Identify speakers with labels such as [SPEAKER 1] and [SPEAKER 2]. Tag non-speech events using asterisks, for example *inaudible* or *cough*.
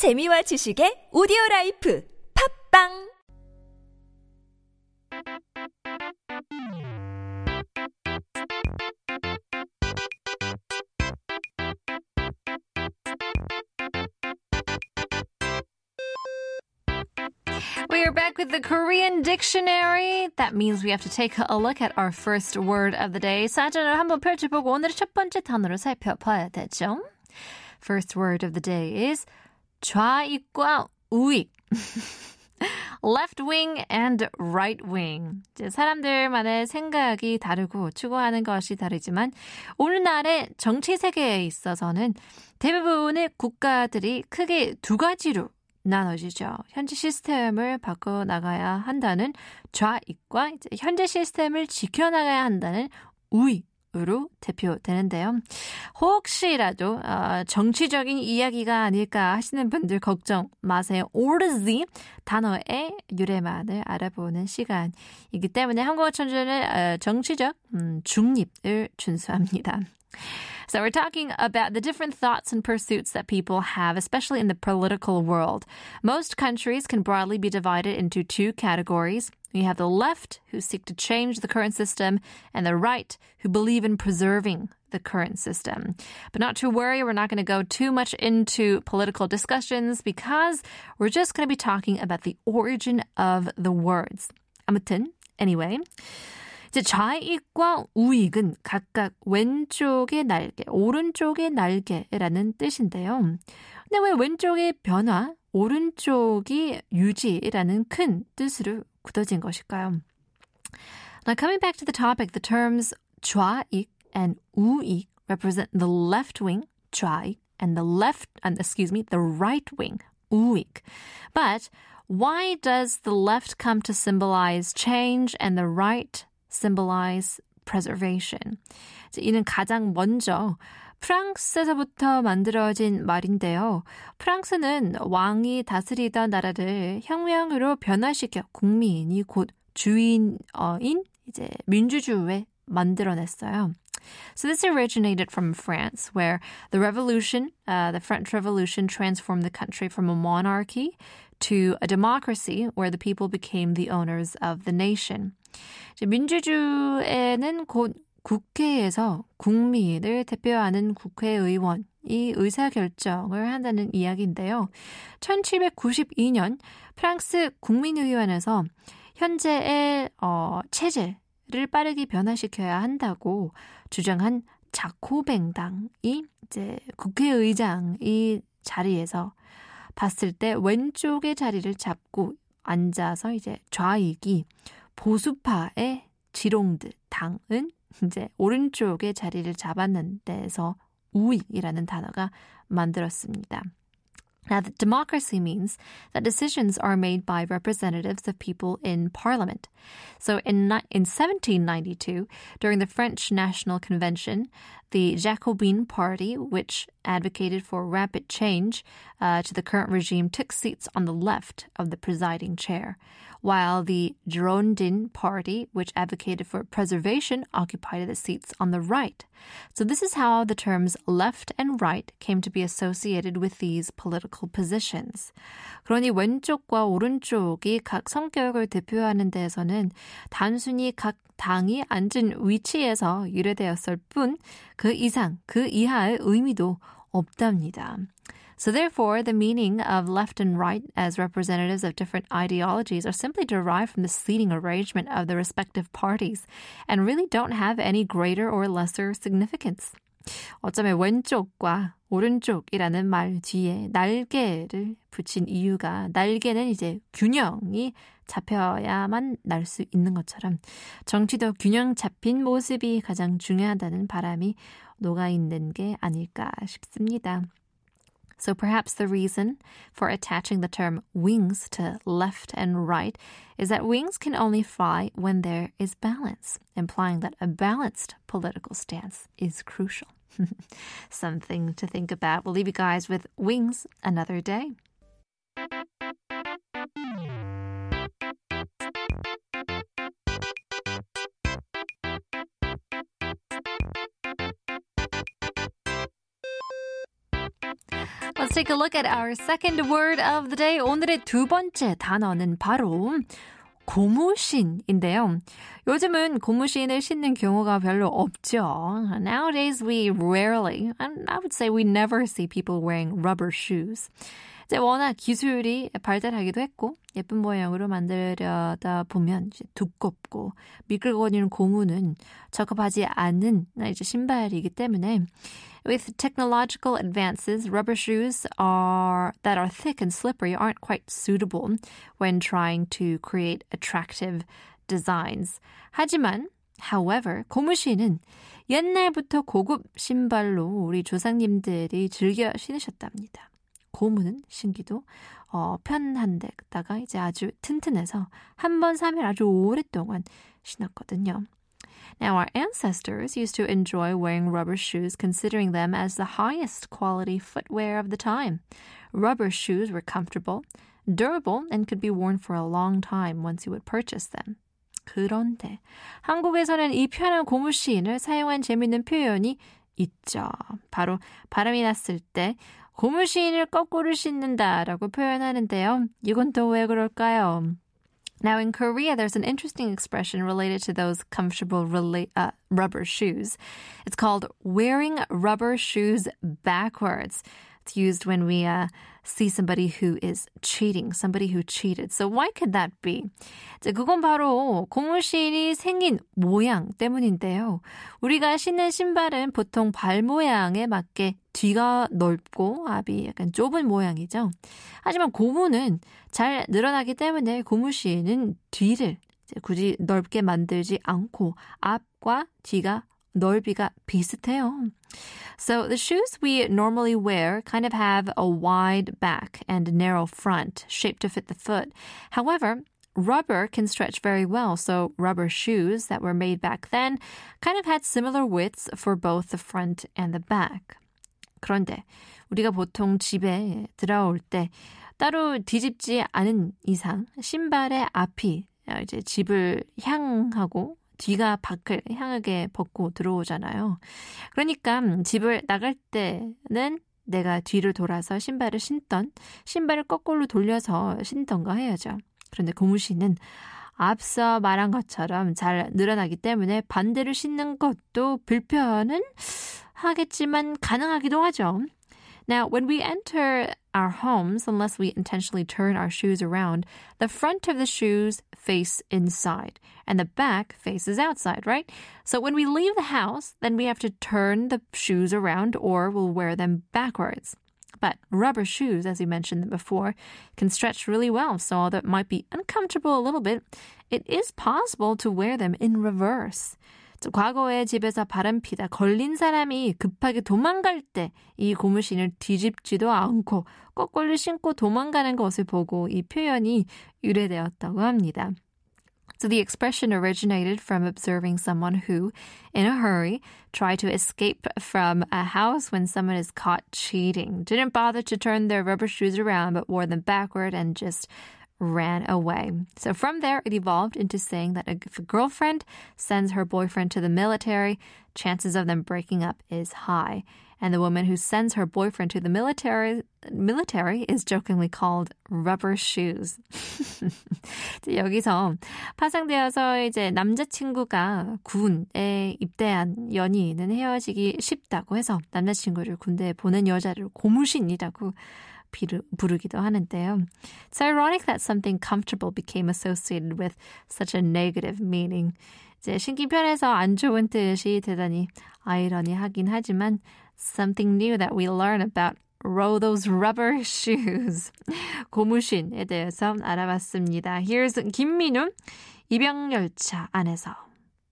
[SPEAKER 1] 재미와 지식의 오디오 라이프 팟빵
[SPEAKER 2] We are back with the Korean dictionary. That means we have to take a look at our first word of the day. 사전을 한번 펼쳐보고 오늘의 첫 번째 단어를 살펴봐야 되죠. First word of the day is 좌익과 우익. left wing and right wing. 이제 사람들만의 생각이 다르고 추구하는 것이 다르지만 오늘날의 정치 세계에 있어서는 대부분의 국가들이 크게 두 가지로 나눠지죠. 현재 시스템을 바꿔 나가야 한다는 좌익과 현재 시스템을 지켜 나가야 한다는 우익 으로 대표되는데요. 혹시라도 어, 정치적인 이야기가 아닐까 하시는 분들 걱정 마세요. 오르지 단어의 유래만을 알아보는 시간이기 때문에 한국어 천재는 어, 정치적 음, 중립을 준수합니다. So we're talking about the different thoughts and pursuits that people have, especially in the political world. Most countries can broadly be divided into two categories. You have the left, who seek to change the current system, and the right, who believe in preserving the current system. But not to worry, we're not going to go too much into political discussions because we're just going to be talking about the origin of the words. 아무튼, anyway. 이제 좌익과 우익은 각각 왼쪽의 날개, 오른쪽의 날개라는 뜻인데요. 근데 왜 왼쪽의 변화, 오른쪽이 유지라는 큰 뜻으로 굳어진 것일까요? Now coming back to the topic, the terms 좌익 and 우익 represent the left wing, 좌익, and the left, and excuse me, the right wing, 우익. But why does the left come to symbolize change and the right symbolize preservation. 이는 가장 먼저 프랑스에서부터 만들어진 말인데요. 프랑스는 왕이 다스리던 나라를 혁명으로 변화시켜 국민이 곧 주인인 이제 민주주의에 만들어냈어요. So this originated from France, where the revolution, uh, the French Revolution, transformed the country from a monarchy to a democracy, where the people became the owners of the nation. 민주주의에는 곧 국회에서 국민을 대표하는 국회의원이 의사결정을 한다는 이야기인데요. 1792년 프랑스 국민의원에서 현재의 어, 체제를 빠르게 변화시켜야 한다고 주장한 자코뱅당이 이제 국회의장이 자리에서 봤을 때 왼쪽의 자리를 잡고 앉아서 이제 좌익이 보수파의 지롱드 당은 이제 오른쪽에 자리를 잡았는 데서 우익이라는 단어가 만들었습니다. Now, the democracy means that decisions are made by representatives of people in parliament. So, in, in 1792, during the French National Convention, the Jacobin Party, which advocated for rapid change uh, to the current regime, took seats on the left of the presiding chair, while the Girondin Party, which advocated for preservation, occupied the seats on the right. So this is how the terms left and right came to be associated with these political positions. 그러니 왼쪽과 오른쪽이 각 성격을 대표하는 데에서는 단순히 각 당이 앉은 위치에서 유래되었을 뿐 그 이상, 그 이하의 의미도 없답니다. So therefore, the meaning of left and right as representatives of different ideologies are simply derived from the seating arrangement of the respective parties and really don't have any greater or lesser significance. 어쩌면 왼쪽과 오른쪽이라는 말 뒤에 날개를 붙인 이유가 날개는 이제 균형이 잡혀야만 날 수 있는 것처럼 정치도 균형 잡힌 모습이 가장 중요하다는 바람이 녹아 있는 게 아닐까 싶습니다. So perhaps the reason for attaching the term wings to left and right is that wings can only fly when there is balance, implying that a balanced political stance is crucial. *laughs* Something to think about. We'll leave you guys with wings another day. take a look at our second word of the day. 오늘의 두 번째 단어는 바로 고무신인데요. 요즘은 고무신을 신는 경우가 별로 없죠. Nowadays we rarely, I would say we never see people wearing rubber shoes. 이제 워낙 기술이 발달하기도 했고 예쁜 모양으로 만들려다 보면 두껍고 미끌거리는 고무는 적합하지 않은 이제 신발이기 때문에 With technological advances, rubber shoes are that are thick and slippery aren't quite suitable when trying to create attractive designs. 하지만 However, 고무신은 옛날부터 고급 신발로 우리 조상님들이 즐겨 신으셨답니다. 고무는 신기도 어, 편한 데다가 이제 아주 튼튼해서 한 번 사면 아주 오랫동안 신었거든요. Now, our ancestors used to enjoy wearing rubber shoes, considering them as the highest quality footwear of the time. Rubber shoes were comfortable, durable, and could be worn for a long time once you would purchase them. 그런데 한국에서는 이 편한 고무신을 사용한 재밌는 표현이 있죠. 바로 바람이 났을 때 고무신을 거꾸로 신는다라고 표현하는데요. 이건 또 왜 그럴까요? Now, in Korea, there's an interesting expression related to those comfortable rela- uh, rubber shoes. It's called wearing rubber shoes backwards. Used when we uh, see somebody who is cheating, somebody who cheated. So why could that be? 이제 그건 바로 고무신이 생긴 모양 때문인데요. 우리가 신는 신발은 보통 발 모양에 맞게 뒤가 넓고 앞이 약간 좁은 모양이죠. 하지만 고무는 잘 늘어나기 때문에 고무신은 뒤를 굳이 넓게 만들지 않고 앞과 뒤가 넓이가 비슷해요. So the shoes we normally wear kind of have a wide back and narrow front, shaped to fit the foot. However, rubber can stretch very well, so rubber shoes that were made back then kind of had similar widths for both the front and the back. 그런데 우리가 보통 집에 들어올 때 따로 뒤집지 않은 이상 신발의 앞이 이제 집을 향하고 뒤가 밖을 향하게 벗고 들어오잖아요. 그러니까 집을 나갈 때는 내가 뒤를 돌아서 신발을 신던 신발을 거꾸로 돌려서 신던가 해야죠. 그런데 고무신은 앞서 말한 것처럼 잘 늘어나기 때문에 반대로 신는 것도 불편은 하겠지만 가능하기도 하죠. Now, when we enter our homes, unless we intentionally turn our shoes around, the front of the shoes face inside and the back faces outside, right? So when we leave the house, then we have to turn the shoes around or we'll wear them backwards. But rubber shoes, as we mentioned before, can stretch really well. So although it might be uncomfortable a little bit, it is possible to wear them in reverse. 과거에 집에서 바람피다 걸린 사람이 급하게 도망갈 때 이 고무신을 뒤집지도 않고 거꾸로 신고 도망가는 것을 보고 이 표현이 유래되었다고 합니다. So the expression originated from observing someone who, in a hurry, tried to escape from a house when someone is caught cheating. Didn't bother to turn their rubber shoes around, but wore them backward and just ran away. So from there, it evolved into saying that if a girlfriend sends her boyfriend to the military, chances of them breaking up is high. And the woman who sends her boyfriend to the military military is jokingly called rubber shoes. *laughs* 여기서 파생되어서 이제 남자친구가 군에 입대한 연인은 헤어지기 쉽다고 해서 남자친구를 군대에 보낸 여자를 고무신이라고 부르기도 하는데요. It's ironic that something comfortable became associated with such a negative meaning. 이제 신기 편해서 안 좋은 뜻이 대단히 아이러니하긴 하지만 something new that we learn about row those rubber *laughs* shoes. 고무신에 대해서 알아봤습니다. Here's 김민우 입양열차 안에서.